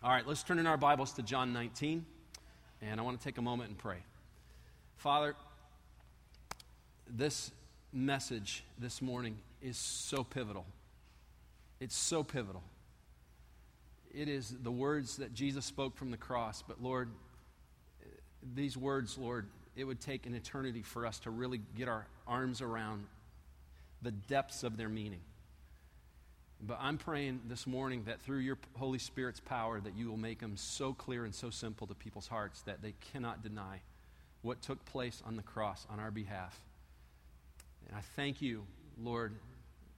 All right, let's turn in our Bibles to John 19, and I want to take a moment and pray. Father, this message this morning is so pivotal. It's so pivotal. It is the words that Jesus spoke from the cross, but Lord, these words, Lord, it would take an eternity for us to really get our arms around the depths of their meaning. But I'm praying this morning that through your Holy Spirit's power that you will make them so clear and so simple to people's hearts that they cannot deny what took place on the cross on our behalf. And I thank you, Lord,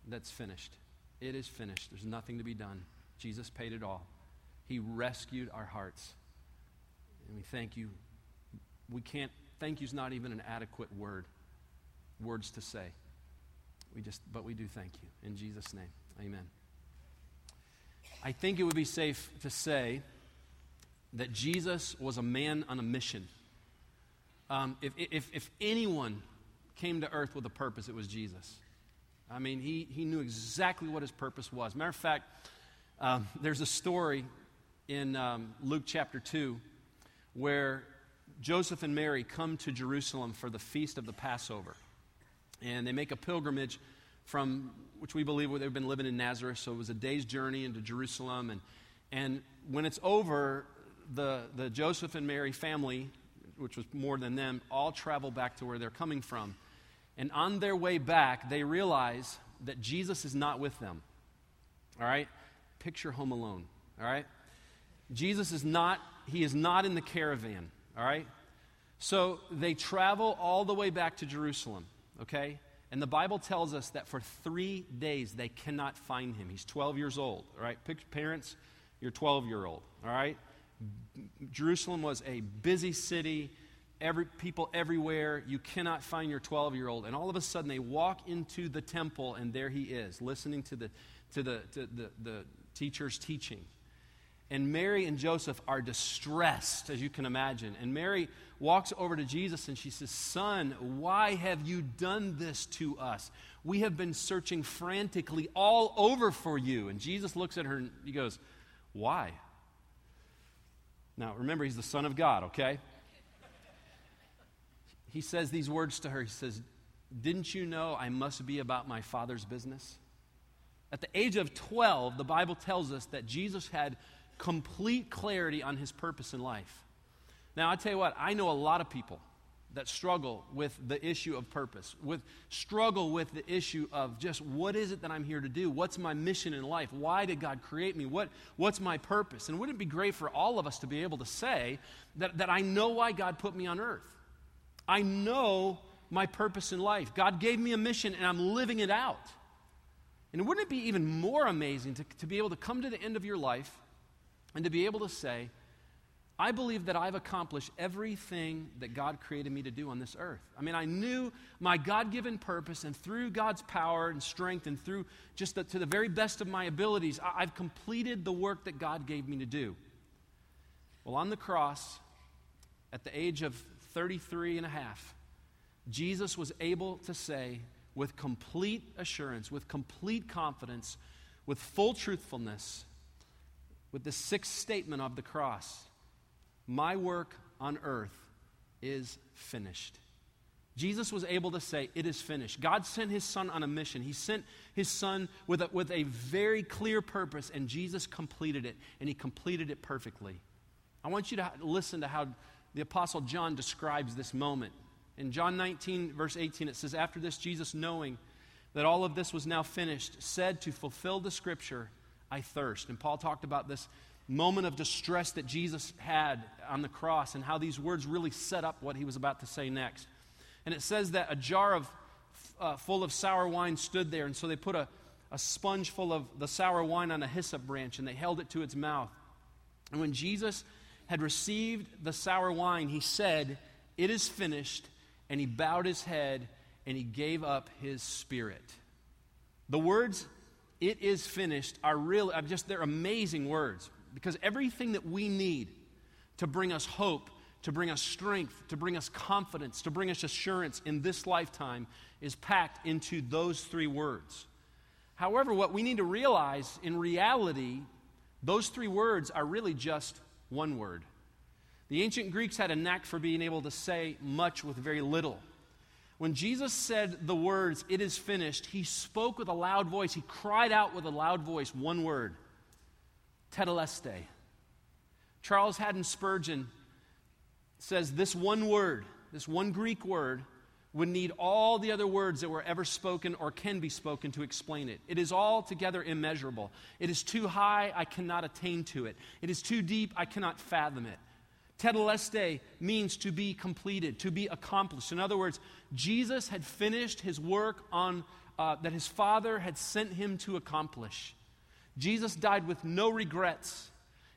that's finished. It is finished. There's nothing to be done. Jesus paid it all. He rescued our hearts. And we thank you. We can't, thank you is not even an adequate word, words to say. We just, but we do thank you. In Jesus' name. Amen. I think it would be safe to say that Jesus was a man on a mission. Um, if, if, if anyone came to earth with a purpose, it was Jesus. I mean, he, he knew exactly what his purpose was. Matter of fact, um, there's a story in um, Luke chapter 2 where Joseph and Mary come to Jerusalem for the feast of the Passover. And they make a pilgrimage from which we believe they've been living in Nazareth. So it was a day's journey into Jerusalem. And, and when it's over, the, the Joseph and Mary family, which was more than them, all travel back to where they're coming from. And on their way back, they realize that Jesus is not with them. All right? Picture Home Alone. All right? Jesus is not, he is not in the caravan. All right? So they travel all the way back to Jerusalem. Okay? And the Bible tells us that for three days they cannot find him. He's 12 years old, all right? Parents, you're 12 year old, all right? Jerusalem was a busy city, every, people everywhere. You cannot find your 12 year old. And all of a sudden they walk into the temple and there he is, listening to the, to the, to the, the teacher's teaching. And Mary and Joseph are distressed, as you can imagine. And Mary walks over to Jesus and she says, Son, why have you done this to us? We have been searching frantically all over for you. And Jesus looks at her and he goes, Why? Now, remember, he's the Son of God, okay? He says these words to her. He says, Didn't you know I must be about my Father's business? At the age of 12, the Bible tells us that Jesus had complete clarity on his purpose in life. Now, I tell you what, I know a lot of people that struggle with the issue of purpose, with struggle with the issue of just what is it that I'm here to do? What's my mission in life? Why did God create me? What, what's my purpose? And wouldn't it be great for all of us to be able to say that, that I know why God put me on earth? I know my purpose in life. God gave me a mission and I'm living it out. And wouldn't it be even more amazing to, to be able to come to the end of your life and to be able to say, I believe that I've accomplished everything that God created me to do on this earth. I mean, I knew my God given purpose, and through God's power and strength, and through just the, to the very best of my abilities, I, I've completed the work that God gave me to do. Well, on the cross, at the age of 33 and a half, Jesus was able to say with complete assurance, with complete confidence, with full truthfulness, with the sixth statement of the cross My work on earth is finished. Jesus was able to say, It is finished. God sent his son on a mission. He sent his son with a, with a very clear purpose, and Jesus completed it, and he completed it perfectly. I want you to listen to how the Apostle John describes this moment. In John 19, verse 18, it says, After this, Jesus, knowing that all of this was now finished, said to fulfill the scripture, I thirst. And Paul talked about this moment of distress that Jesus had on the cross and how these words really set up what he was about to say next. And it says that a jar of, uh, full of sour wine stood there, and so they put a, a sponge full of the sour wine on a hyssop branch and they held it to its mouth. And when Jesus had received the sour wine, he said, It is finished. And he bowed his head and he gave up his spirit. The words it is finished are really just they're amazing words because everything that we need to bring us hope to bring us strength to bring us confidence to bring us assurance in this lifetime is packed into those three words however what we need to realize in reality Those three words are really just one word. The ancient Greeks had a knack for being able to say much with very little. When Jesus said the words, It is finished, he spoke with a loud voice. He cried out with a loud voice one word Tetelestai. Charles Haddon Spurgeon says this one word, this one Greek word, would need all the other words that were ever spoken or can be spoken to explain it. It is altogether immeasurable. It is too high, I cannot attain to it. It is too deep, I cannot fathom it. Tetelestai means to be completed, to be accomplished. In other words, Jesus had finished his work on, uh, that his Father had sent him to accomplish. Jesus died with no regrets.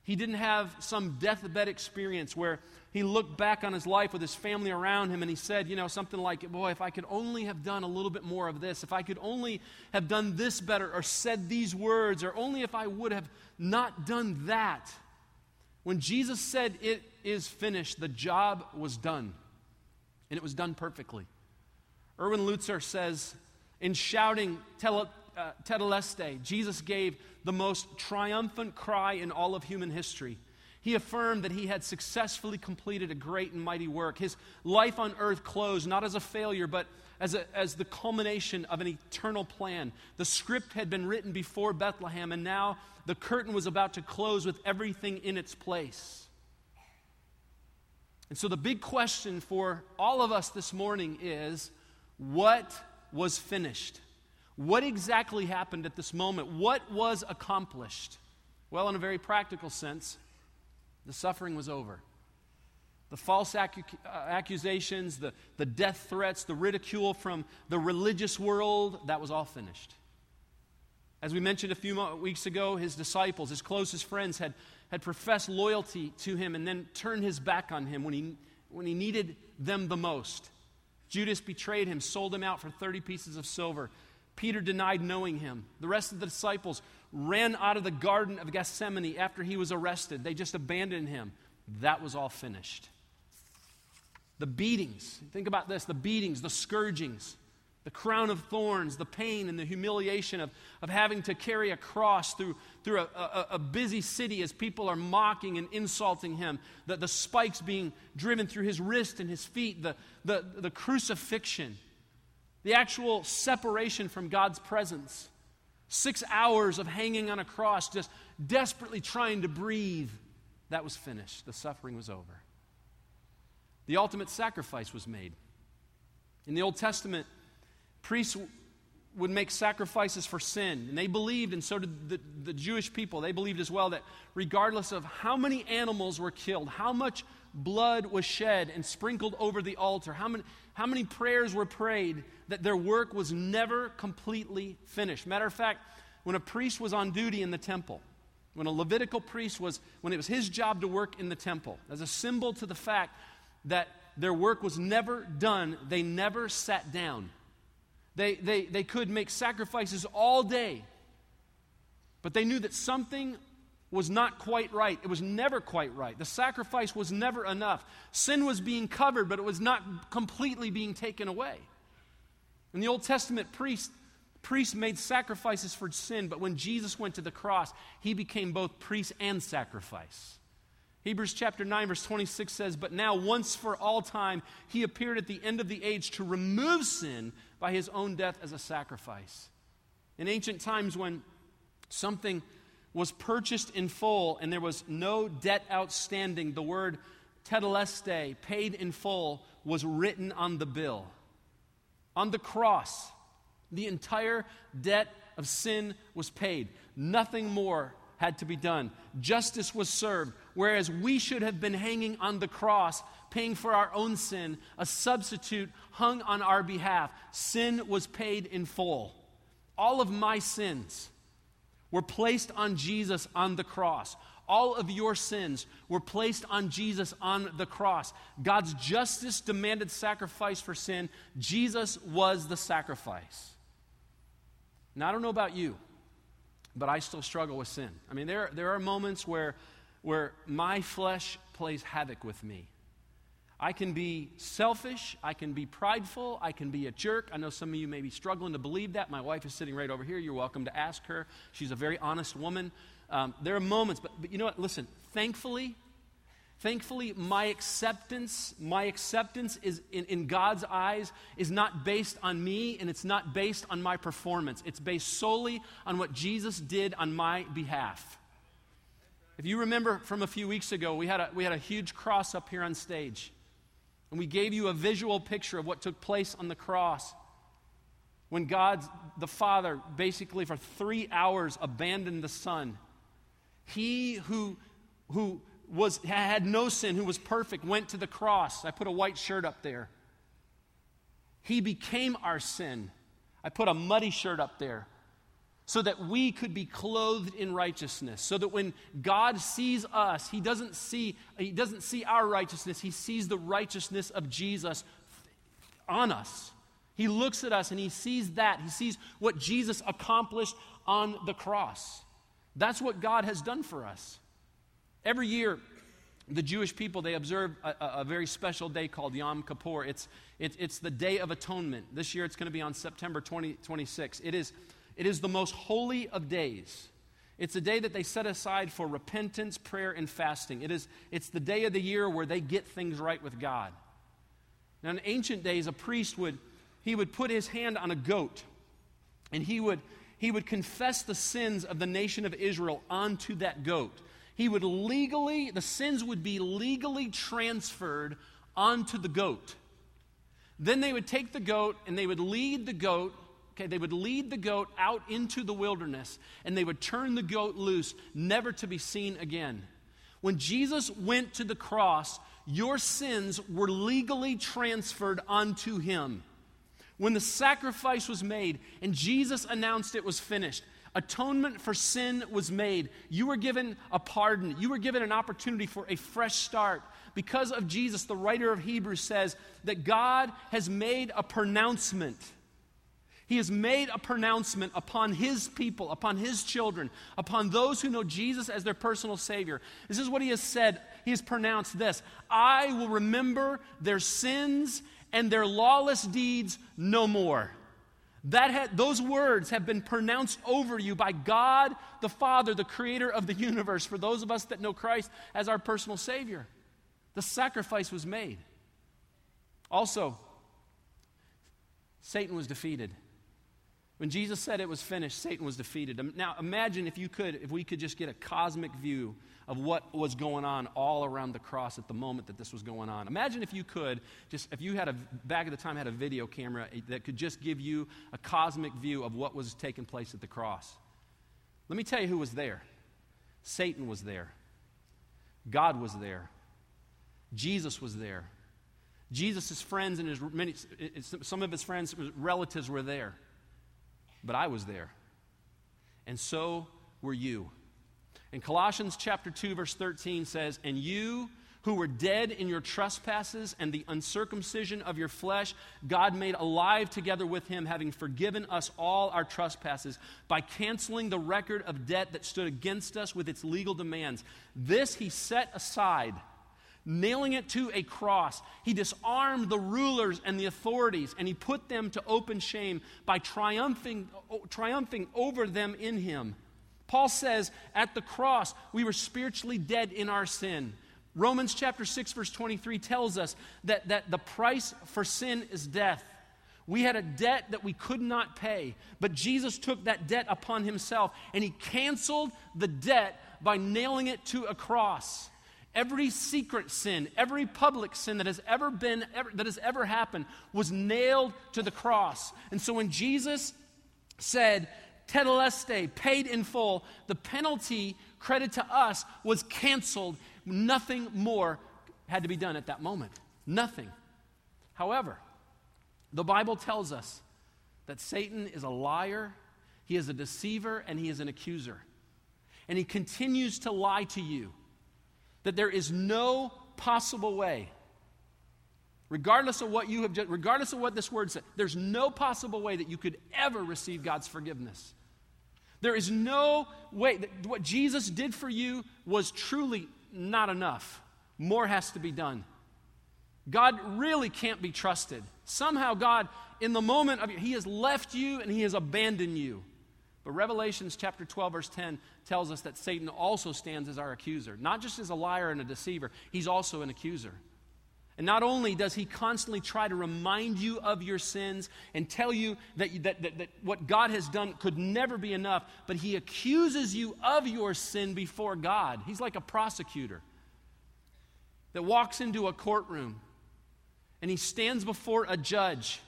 He didn't have some deathbed experience where he looked back on his life with his family around him and he said, you know, something like, Boy, if I could only have done a little bit more of this, if I could only have done this better or said these words, or only if I would have not done that. When Jesus said, It is finished, the job was done. And it was done perfectly. Erwin Lutzer says, in shouting, tele, uh, Tetelestai, Jesus gave the most triumphant cry in all of human history. He affirmed that he had successfully completed a great and mighty work. His life on earth closed not as a failure, but as, a, as the culmination of an eternal plan. The script had been written before Bethlehem, and now the curtain was about to close with everything in its place. And so, the big question for all of us this morning is what was finished? What exactly happened at this moment? What was accomplished? Well, in a very practical sense, the suffering was over. The false uh, accusations, the, the death threats, the ridicule from the religious world, that was all finished. As we mentioned a few weeks ago, his disciples, his closest friends, had, had professed loyalty to him and then turned his back on him when he, when he needed them the most. Judas betrayed him, sold him out for 30 pieces of silver. Peter denied knowing him. The rest of the disciples ran out of the Garden of Gethsemane after he was arrested. They just abandoned him. That was all finished. The beatings, think about this the beatings, the scourgings, the crown of thorns, the pain and the humiliation of, of having to carry a cross through, through a, a, a busy city as people are mocking and insulting him, the, the spikes being driven through his wrist and his feet, the, the, the crucifixion, the actual separation from God's presence. Six hours of hanging on a cross, just desperately trying to breathe. That was finished. The suffering was over. The ultimate sacrifice was made. In the Old Testament, priests would make sacrifices for sin. And they believed, and so did the, the Jewish people, they believed as well that regardless of how many animals were killed, how much blood was shed and sprinkled over the altar, how many, how many prayers were prayed, that their work was never completely finished. Matter of fact, when a priest was on duty in the temple, when a Levitical priest was, when it was his job to work in the temple, as a symbol to the fact that their work was never done, they never sat down. They, they, they could make sacrifices all day, but they knew that something was not quite right. It was never quite right. The sacrifice was never enough. Sin was being covered, but it was not completely being taken away. In the Old Testament, priests, priests made sacrifices for sin, but when Jesus went to the cross, he became both priest and sacrifice. Hebrews chapter 9, verse 26 says, But now, once for all time, he appeared at the end of the age to remove sin by his own death as a sacrifice. In ancient times, when something was purchased in full and there was no debt outstanding, the word tetelestai, paid in full, was written on the bill. On the cross, the entire debt of sin was paid. Nothing more had to be done. Justice was served, whereas we should have been hanging on the cross, paying for our own sin. A substitute hung on our behalf. Sin was paid in full. All of my sins were placed on Jesus on the cross. All of your sins were placed on Jesus on the cross. God's justice demanded sacrifice for sin. Jesus was the sacrifice. Now, I don't know about you, but I still struggle with sin. I mean, there, there are moments where, where my flesh plays havoc with me. I can be selfish. I can be prideful. I can be a jerk. I know some of you may be struggling to believe that. My wife is sitting right over here. You're welcome to ask her. She's a very honest woman. Um, there are moments, but, but you know what? Listen, thankfully, thankfully, my acceptance, my acceptance is in, in God's eyes is not based on me and it's not based on my performance. It's based solely on what Jesus did on my behalf. If you remember from a few weeks ago, we had a, we had a huge cross up here on stage. And we gave you a visual picture of what took place on the cross when God, the Father, basically for three hours abandoned the Son. He who, who was, had no sin, who was perfect, went to the cross. I put a white shirt up there. He became our sin. I put a muddy shirt up there so that we could be clothed in righteousness so that when god sees us he doesn't see he doesn't see our righteousness he sees the righteousness of jesus on us he looks at us and he sees that he sees what jesus accomplished on the cross that's what god has done for us every year the Jewish people, they observe a, a, very special day called Yom Kippur. It's, it, it's the Day of Atonement. This year it's going to be on September 20, 26. It is it is the most holy of days. It's a day that they set aside for repentance, prayer, and fasting. It is, it's the day of the year where they get things right with God. Now, in ancient days, a priest would, he would put his hand on a goat, and he would, he would confess the sins of the nation of Israel onto that goat. He would legally, the sins would be legally transferred onto the goat. Then they would take the goat and they would lead the goat Okay, they would lead the goat out into the wilderness and they would turn the goat loose, never to be seen again. When Jesus went to the cross, your sins were legally transferred unto him. When the sacrifice was made and Jesus announced it was finished, atonement for sin was made. You were given a pardon, you were given an opportunity for a fresh start. Because of Jesus, the writer of Hebrews says that God has made a pronouncement he has made a pronouncement upon his people, upon his children, upon those who know Jesus as their personal Savior. This is what he has said. He has pronounced this I will remember their sins and their lawless deeds no more. That had, those words have been pronounced over you by God the Father, the creator of the universe, for those of us that know Christ as our personal Savior. The sacrifice was made. Also, Satan was defeated. When Jesus said it was finished, Satan was defeated. Now imagine if you could, if we could just get a cosmic view of what was going on all around the cross at the moment that this was going on. Imagine if you could, just if you had a back at the time had a video camera eh, that could just give you a cosmic view of what was taking place at the cross. Let me tell you who was there. Satan was there. God was there. Jesus was there. Jesus' friends and his many, some of his friends, relatives were there but I was there. And so were you. And Colossians chapter 2 verse 13 says, "And you who were dead in your trespasses and the uncircumcision of your flesh, God made alive together with him, having forgiven us all our trespasses by canceling the record of debt that stood against us with its legal demands. This he set aside." nailing it to a cross. He disarmed the rulers and the authorities, and he put them to open shame by triumphing, triumphing over them in him. Paul says, at the cross, we were spiritually dead in our sin. Romans chapter 6, verse 23 tells us that, that the price for sin is death. We had a debt that we could not pay, but Jesus took that debt upon himself and he canceled the debt by nailing it to a cross. Every secret sin, every public sin that has ever been, ever, that has ever happened, was nailed to the cross. And so when Jesus said, Tetelestai, paid in full, the penalty credit to us was canceled. Nothing more had to be done at that moment. Nothing. However, the Bible tells us that Satan is a liar, he is a deceiver, and he is an accuser. And he continues to lie to you that there is no possible way, regardless of what you have, regardless of what this word said, there's no possible way that you could ever receive God's forgiveness. There is no way that what Jesus did for you was truly not enough. More has to be done. God really can't be trusted. Somehow, God, in the moment of He has left you and He has abandoned you. But Revelations chapter 12, verse 10 tells us that Satan also stands as our accuser. Not just as a liar and a deceiver, he's also an accuser. And not only does he constantly try to remind you of your sins and tell you that, that, that, that, what God has done could never be enough, but he accuses you of your sin before God. He's like a prosecutor that walks into a courtroom and he stands before a judge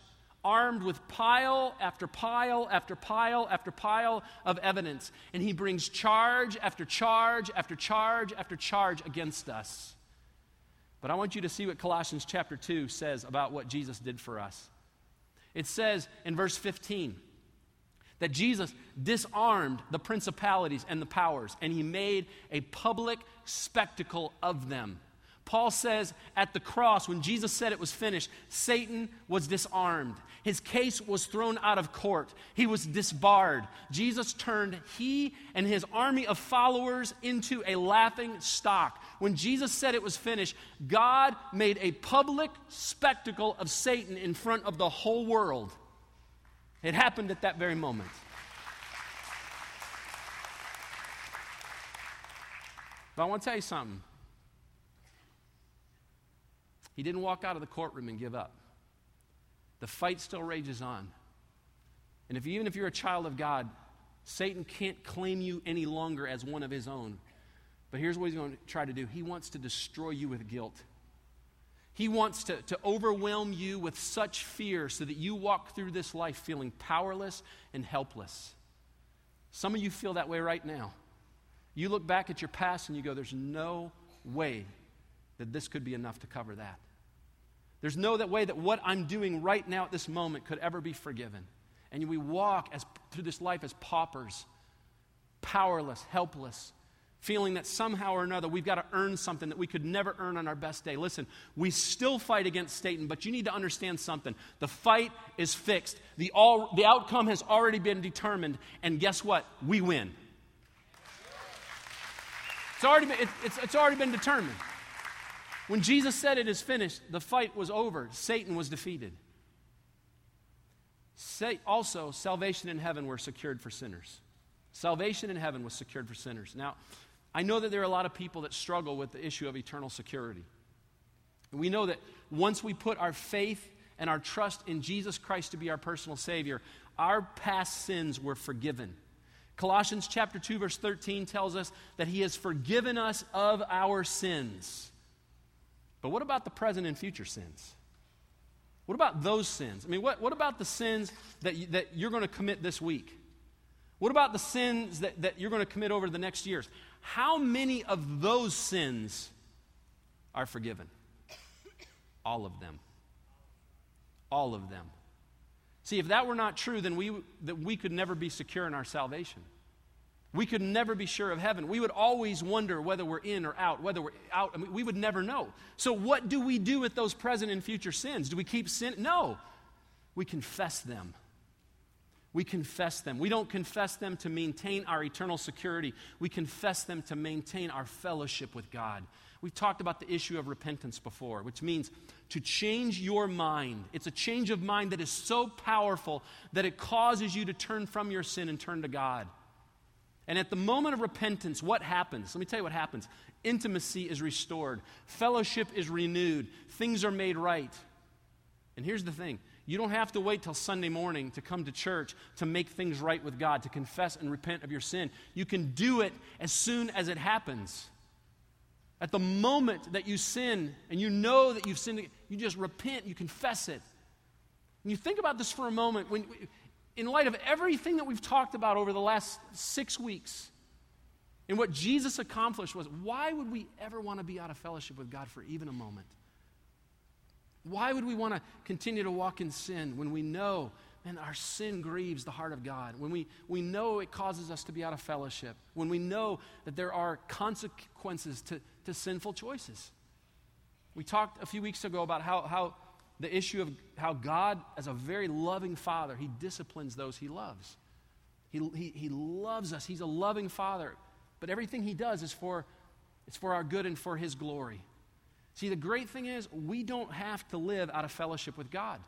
armed with pile after pile after pile after pile of evidence. And he brings charge after charge after charge after charge against us. But I want you to see what Colossians chapter 2 says about what Jesus did for us. It says in verse 15 that Jesus disarmed the principalities and the powers, and he made a public spectacle of them. Paul says at the cross, when Jesus said it was finished, Satan was disarmed. His case was thrown out of court. He was disbarred. Jesus turned he and his army of followers into a laughing stock. When Jesus said it was finished, God made a public spectacle of Satan in front of the whole world. It happened at that very moment. But I want to tell you something. He didn't walk out of the courtroom and give up. The fight still rages on. And if even if you're a child of God, Satan can't claim you any longer as one of his own. But here's what he's going to try to do he wants to destroy you with guilt. He wants to, to overwhelm you with such fear so that you walk through this life feeling powerless and helpless. Some of you feel that way right now. You look back at your past and you go, There's no way that this could be enough to cover that. There's no that way that what I'm doing right now at this moment could ever be forgiven. And we walk as, through this life as paupers, powerless, helpless, feeling that somehow or another we've got to earn something that we could never earn on our best day. Listen, we still fight against Satan, but you need to understand something. The fight is fixed, the, all, the outcome has already been determined, and guess what? We win. It's already been, it, it's, it's already been determined. When Jesus said it is finished, the fight was over. Satan was defeated. Also, salvation in heaven were secured for sinners. Salvation in heaven was secured for sinners. Now, I know that there are a lot of people that struggle with the issue of eternal security. We know that once we put our faith and our trust in Jesus Christ to be our personal Savior, our past sins were forgiven. Colossians chapter 2 verse 13 tells us that he has forgiven us of our sins. But what about the present and future sins? What about those sins? I mean, what, what about the sins that, you, that you're going to commit this week? What about the sins that, that you're going to commit over the next years? How many of those sins are forgiven? All of them. All of them. See, if that were not true, then we, that we could never be secure in our salvation. We could never be sure of heaven. We would always wonder whether we're in or out, whether we're out. I mean, we would never know. So, what do we do with those present and future sins? Do we keep sin? No. We confess them. We confess them. We don't confess them to maintain our eternal security. We confess them to maintain our fellowship with God. We've talked about the issue of repentance before, which means to change your mind. It's a change of mind that is so powerful that it causes you to turn from your sin and turn to God. And at the moment of repentance, what happens? Let me tell you what happens. Intimacy is restored, fellowship is renewed, things are made right. And here's the thing you don't have to wait till Sunday morning to come to church to make things right with God, to confess and repent of your sin. You can do it as soon as it happens. At the moment that you sin and you know that you've sinned, you just repent, you confess it. And you think about this for a moment. When, in light of everything that we've talked about over the last six weeks, and what Jesus accomplished was why would we ever want to be out of fellowship with God for even a moment? Why would we want to continue to walk in sin when we know, man, our sin grieves the heart of God? When we, we know it causes us to be out of fellowship? When we know that there are consequences to, to sinful choices? We talked a few weeks ago about how, how the issue of how God, as a very loving father, he disciplines those he loves. He, he, he loves us. He's a loving father. But everything he does is for, it's for our good and for his glory. See, the great thing is, we don't have to live out of fellowship with God.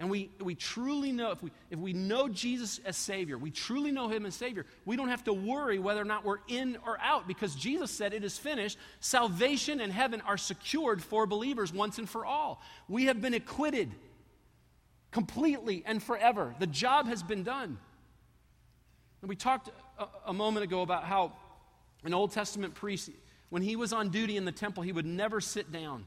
And we, we truly know, if we, if we know Jesus as Savior, we truly know Him as Savior, we don't have to worry whether or not we're in or out because Jesus said it is finished. Salvation and heaven are secured for believers once and for all. We have been acquitted completely and forever. The job has been done. And we talked a, a moment ago about how an Old Testament priest, when he was on duty in the temple, he would never sit down.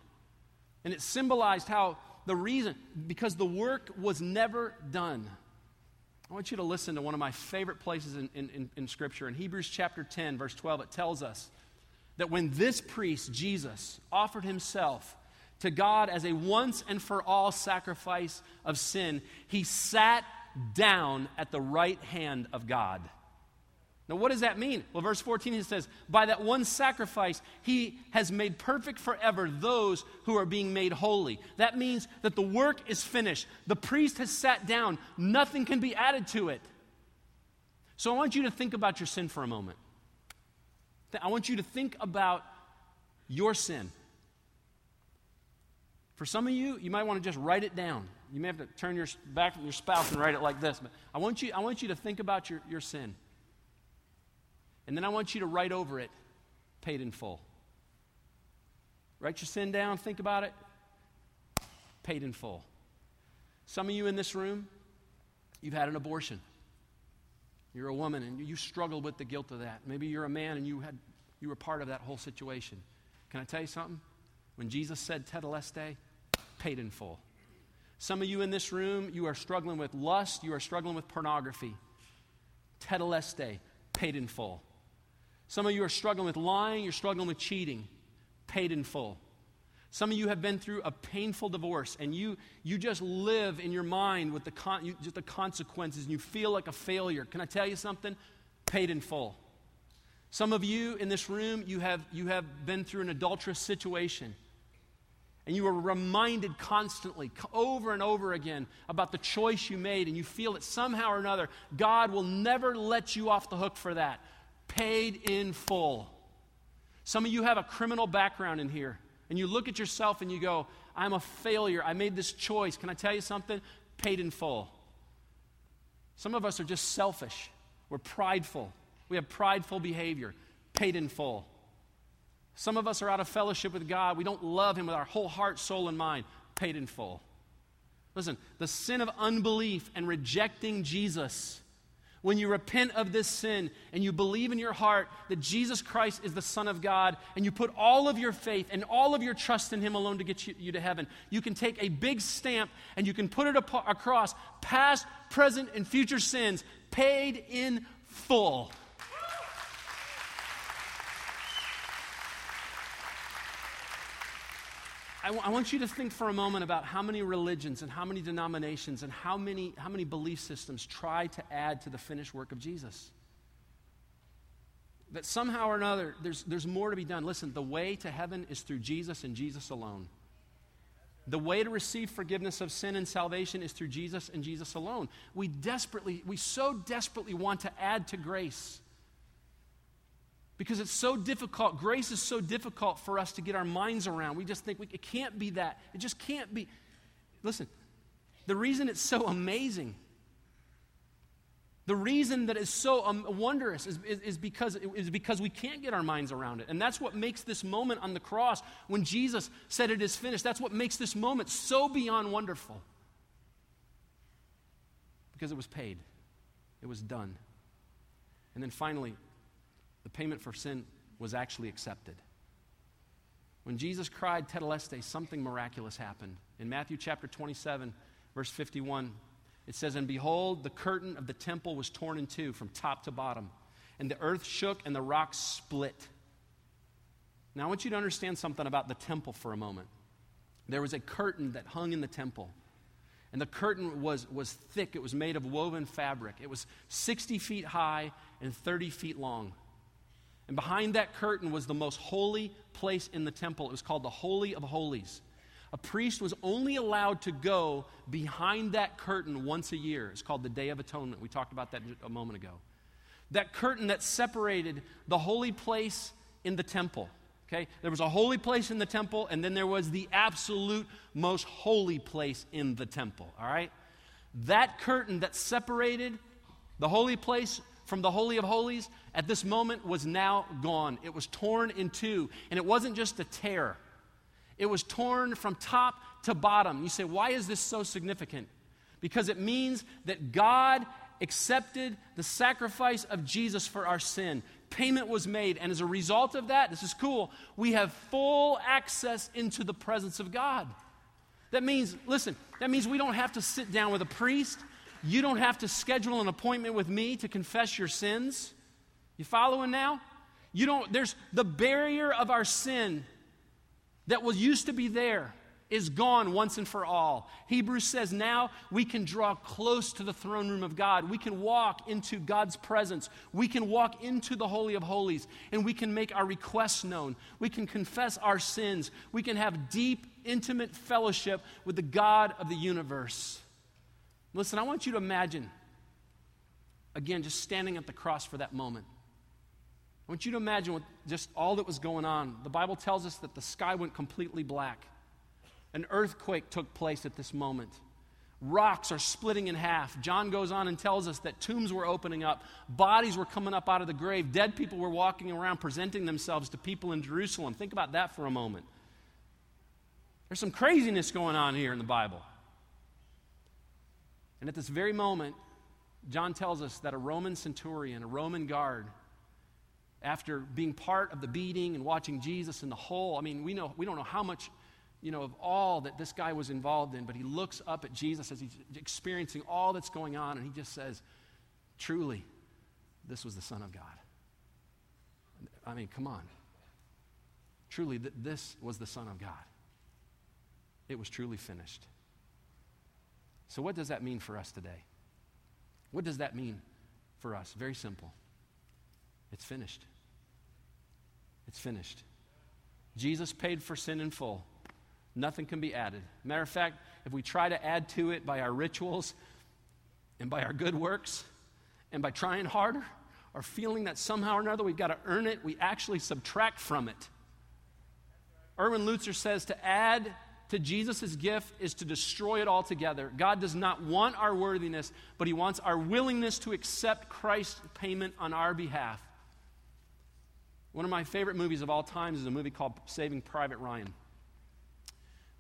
And it symbolized how the reason, because the work was never done. I want you to listen to one of my favorite places in, in, in, Scripture. In Hebrews chapter 10, verse 12, it tells us that when this priest, Jesus, offered himself to God as a once and for all sacrifice of sin, he sat down at the right hand of God. Now, what does that mean? Well, verse 14 it says, By that one sacrifice, he has made perfect forever those who are being made holy. That means that the work is finished. The priest has sat down, nothing can be added to it. So I want you to think about your sin for a moment. I want you to think about your sin. For some of you, you might want to just write it down. You may have to turn your back from your spouse and write it like this. But I want you, I want you to think about your, your sin. And then I want you to write over it, paid in full. Write your sin down, think about it, paid in full. Some of you in this room, you've had an abortion. You're a woman and you struggled with the guilt of that. Maybe you're a man and you, had, you were part of that whole situation. Can I tell you something? When Jesus said tetelestai, paid in full. Some of you in this room, you are struggling with lust, you are struggling with pornography. Tetelestai, paid in full. Some of you are struggling with lying, you're struggling with cheating, paid in full. Some of you have been through a painful divorce and you, you just live in your mind with the, con, you, the consequences and you feel like a failure. Can I tell you something? Paid in full. Some of you in this room, you have, you have been through an adulterous situation and you are reminded constantly, over and over again, about the choice you made, and you feel that somehow or another, God will never let you off the hook for that paid in full. Some of you have a criminal background in here, and you look at yourself and you go, I'm a failure. I made this choice. Can I tell you something? Paid in full. Some of us are just selfish. We're prideful. We have prideful behavior. Paid in full. Some of us are out of fellowship with God. We don't love Him with our whole heart, soul, and mind. Paid in full. Listen, the sin of unbelief and rejecting Jesus when you repent of this sin and you believe in your heart that Jesus Christ is the Son of God and you put all of your faith and all of your trust in Him alone to get you, you to heaven, you can take a big stamp and you can put it ap- across past, present, and future sins paid in full. I want you to think for a moment about how many religions and how many denominations and how many, how many belief systems try to add to the finished work of Jesus. That somehow or another, there's, there's more to be done. Listen, the way to heaven is through Jesus and Jesus alone. The way to receive forgiveness of sin and salvation is through Jesus and Jesus alone. We desperately, we so desperately want to add to grace because it's so difficult. Grace is so difficult for us to get our minds around. We just think we, it can't be that. It just can't be. Listen, the reason it's so amazing, the reason that it's so um, wondrous is, is, is, because, is because we can't get our minds around it. And that's what makes this moment on the cross, when Jesus said it is finished, that's what makes this moment so beyond wonderful. Because it was paid, it was done. And then finally, the payment for sin was actually accepted. When Jesus cried tetelestai, something miraculous happened. In Matthew chapter 27, verse 51, it says, And behold, the curtain of the temple was torn in two from top to bottom, and the earth shook and the rocks split. Now, I want you to understand something about the temple for a moment. There was a curtain that hung in the temple. And the curtain was, was thick. It was made of woven fabric. It was 60 feet high and 30 feet long. And behind that curtain was the most holy place in the temple. It was called the Holy of Holies. A priest was only allowed to go behind that curtain once a year. It's called the Day of Atonement. We talked about that a moment ago. That curtain that separated the holy place in the temple. Okay? There was a holy place in the temple, and then there was the absolute most holy place in the temple. All right? That curtain that separated the holy place from the Holy of Holies at this moment was now gone. It was torn in two. And it wasn't just a tear, it was torn from top to bottom. You say, why is this so significant? Because it means that God accepted the sacrifice of Jesus for our sin. Payment was made. And as a result of that, this is cool, we have full access into the presence of God. That means, listen, that means we don't have to sit down with a priest you don't have to schedule an appointment with me to confess your sins. You following now? You don't, there's the barrier of our sin that was used to be there is gone once and for all. Hebrews says now we can draw close to the throne room of God. We can walk into God's presence. We can walk into the Holy of Holies and we can make our requests known. We can confess our sins. We can have deep, intimate fellowship with the God of the universe. Listen, I want you to imagine, again, just standing at the cross for that moment. I want you to imagine what, just all that was going on. The Bible tells us that the sky went completely black. An earthquake took place at this moment. Rocks are splitting in half. John goes on and tells us that tombs were opening up, bodies were coming up out of the grave, dead people were walking around presenting themselves to people in Jerusalem. Think about that for a moment. There's some craziness going on here in the Bible. And at this very moment, John tells us that a Roman centurion, a Roman guard, after being part of the beating and watching Jesus in the hole. I mean, we, know, we don't know how much, you know, of all that this guy was involved in, but he looks up at Jesus as he's experiencing all that's going on, and he just says, Truly, this was the Son of God. I mean, come on. Truly, th- this was the Son of God. It was truly finished. So, what does that mean for us today? What does that mean for us? Very simple. It's finished. It's finished. Jesus paid for sin in full. Nothing can be added. Matter of fact, if we try to add to it by our rituals and by our good works and by trying harder or feeling that somehow or another we've got to earn it, we actually subtract from it. Erwin Lutzer says to add to Jesus' gift is to destroy it altogether. God does not want our worthiness, but He wants our willingness to accept Christ's payment on our behalf. One of my favorite movies of all times is a movie called Saving Private Ryan.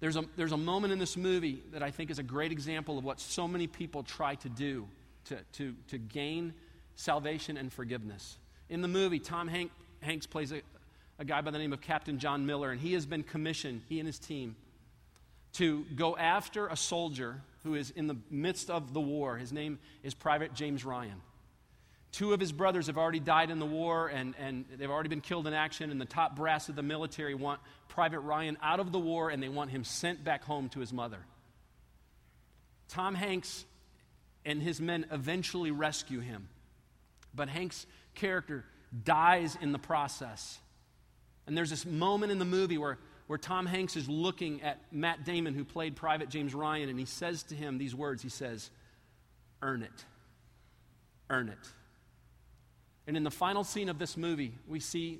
There's a, there's a moment in this movie that I think is a great example of what so many people try to do to, to, to gain salvation and forgiveness. In the movie, Tom Hank, Hanks plays a, a guy by the name of Captain John Miller, and he has been commissioned, he and his team, to go after a soldier who is in the midst of the war. His name is Private James Ryan. Two of his brothers have already died in the war and, and they've already been killed in action, and the top brass of the military want Private Ryan out of the war and they want him sent back home to his mother. Tom Hanks and his men eventually rescue him, but Hank's character dies in the process. And there's this moment in the movie where where Tom Hanks is looking at Matt Damon, who played Private James Ryan, and he says to him these words He says, Earn it. Earn it. And in the final scene of this movie, we see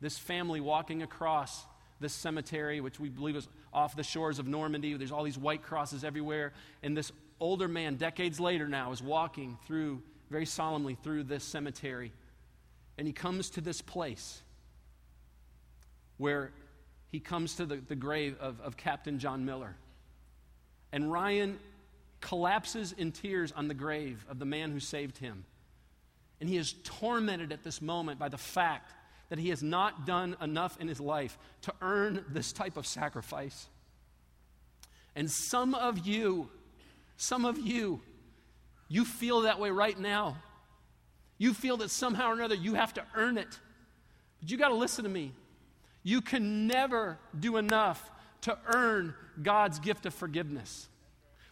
this family walking across this cemetery, which we believe is off the shores of Normandy. There's all these white crosses everywhere. And this older man, decades later now, is walking through, very solemnly, through this cemetery. And he comes to this place where he comes to the, the grave of, of Captain John Miller. And Ryan collapses in tears on the grave of the man who saved him. And he is tormented at this moment by the fact that he has not done enough in his life to earn this type of sacrifice. And some of you, some of you, you feel that way right now. You feel that somehow or another you have to earn it. But you got to listen to me. You can never do enough to earn God's gift of forgiveness.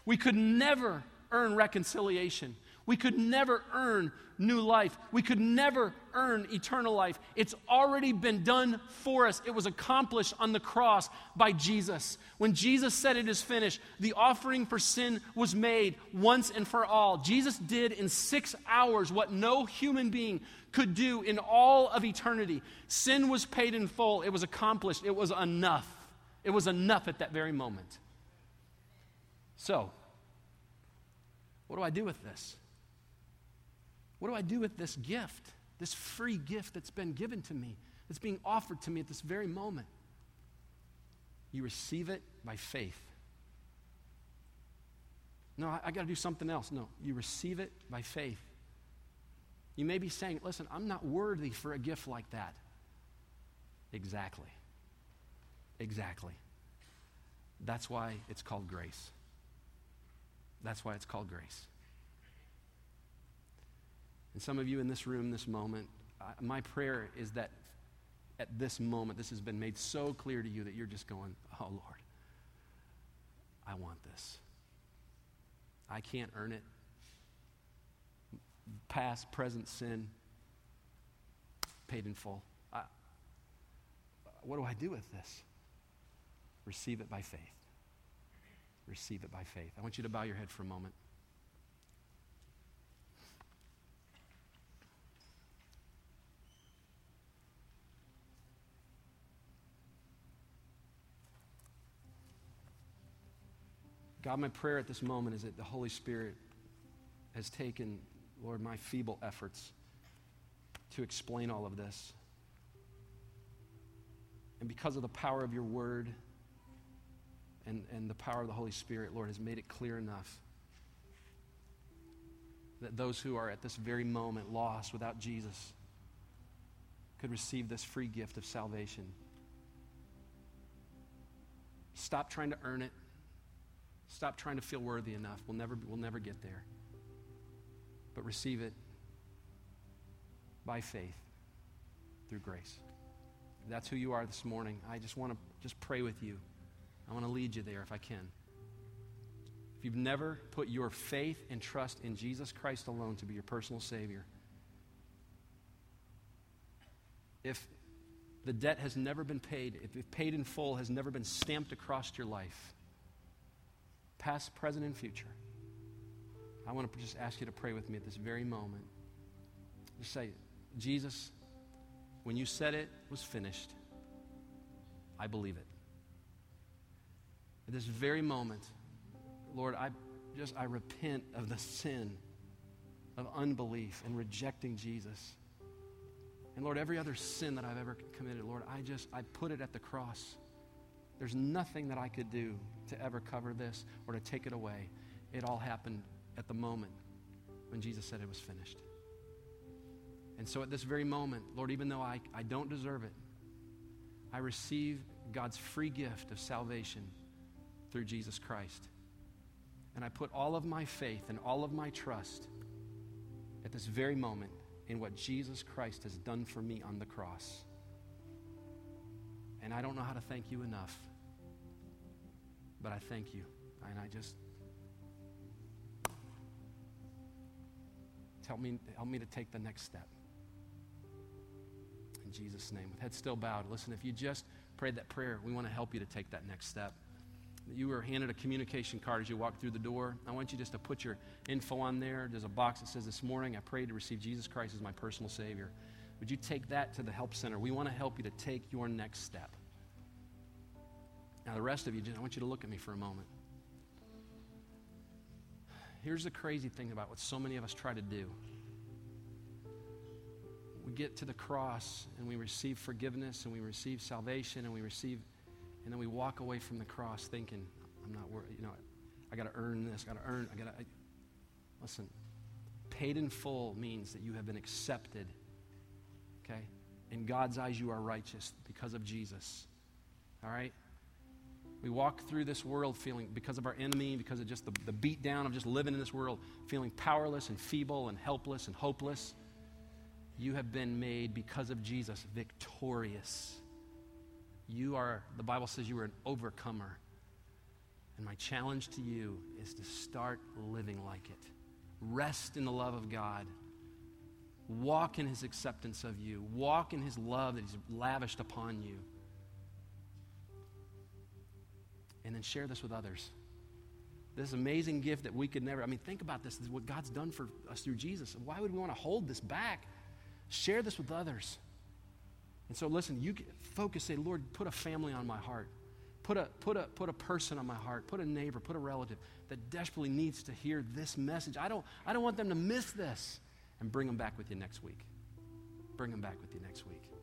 We could never earn reconciliation. We could never earn new life. We could never earn eternal life. It's already been done for us. It was accomplished on the cross by Jesus. When Jesus said it is finished, the offering for sin was made once and for all. Jesus did in six hours what no human being could do in all of eternity. Sin was paid in full, it was accomplished, it was enough. It was enough at that very moment. So, What do I do with this? What do I do with this gift, this free gift that's been given to me, that's being offered to me at this very moment? You receive it by faith. No, I, I got to do something else. No, you receive it by faith. You may be saying, listen, I'm not worthy for a gift like that. Exactly. Exactly. That's why it's called grace. That's why it's called grace. And some of you in this room, this moment, uh, my prayer is that at this moment, this has been made so clear to you that you're just going, oh, Lord, I want this. I can't earn it. Past, present sin, paid in full. I, what do I do with this? Receive it by faith. Receive it by faith. I want you to bow your head for a moment. God, my prayer at this moment is that the Holy Spirit has taken, Lord, my feeble efforts to explain all of this. And because of the power of your word and, and the power of the Holy Spirit, Lord, has made it clear enough that those who are at this very moment lost without Jesus could receive this free gift of salvation. Stop trying to earn it. Stop trying to feel worthy enough. We'll never, we'll never get there. But receive it by faith through grace. If that's who you are this morning. I just want to just pray with you. I want to lead you there if I can. If you've never put your faith and trust in Jesus Christ alone to be your personal Savior, if the debt has never been paid, if paid in full has never been stamped across your life, past, present, and future. I want to just ask you to pray with me at this very moment. Just say, Jesus, when you said it was finished, I believe it. At this very moment, Lord, I just I repent of the sin of unbelief and rejecting Jesus. And Lord, every other sin that I've ever committed, Lord, I just I put it at the cross. There's nothing that I could do to ever cover this or to take it away. It all happened at the moment when Jesus said it was finished. And so at this very moment, Lord, even though I, I don't deserve it, I receive God's free gift of salvation through Jesus Christ. And I put all of my faith and all of my trust at this very moment in what Jesus Christ has done for me on the cross. And I don't know how to thank you enough. But I thank you. And I just help me, help me to take the next step. In Jesus' name. With head still bowed. Listen, if you just prayed that prayer, we want to help you to take that next step. You were handed a communication card as you walked through the door. I want you just to put your info on there. There's a box that says, This morning I prayed to receive Jesus Christ as my personal Savior. Would you take that to the Help Center? We want to help you to take your next step. Now, the rest of you, I want you to look at me for a moment. Here's the crazy thing about what so many of us try to do we get to the cross and we receive forgiveness and we receive salvation and we receive, and then we walk away from the cross thinking, I'm not worth, you know, I got to earn this, I got to earn, I got to. Listen, paid in full means that you have been accepted, okay? In God's eyes, you are righteous because of Jesus, all right? We walk through this world feeling, because of our enemy, because of just the, the beat down of just living in this world, feeling powerless and feeble and helpless and hopeless. You have been made, because of Jesus, victorious. You are, the Bible says you are an overcomer. And my challenge to you is to start living like it. Rest in the love of God. Walk in his acceptance of you. Walk in his love that he's lavished upon you. And then share this with others. This amazing gift that we could never, I mean, think about this. This is what God's done for us through Jesus. Why would we want to hold this back? Share this with others. And so, listen, you focus, say, Lord, put a family on my heart. Put a, put, a, put a person on my heart, put a neighbor, put a relative that desperately needs to hear this message. I don't, I don't want them to miss this. And bring them back with you next week. Bring them back with you next week.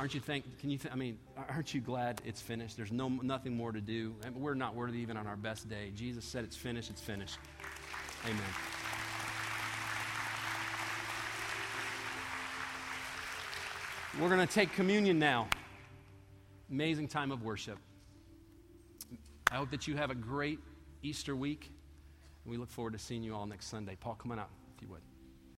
Aren't you thank? Can you? Th- I mean, aren't you glad it's finished? There's no nothing more to do. We're not worthy even on our best day. Jesus said it's finished. It's finished. Amen. We're going to take communion now. Amazing time of worship. I hope that you have a great Easter week. And we look forward to seeing you all next Sunday. Paul, come on out, if you would.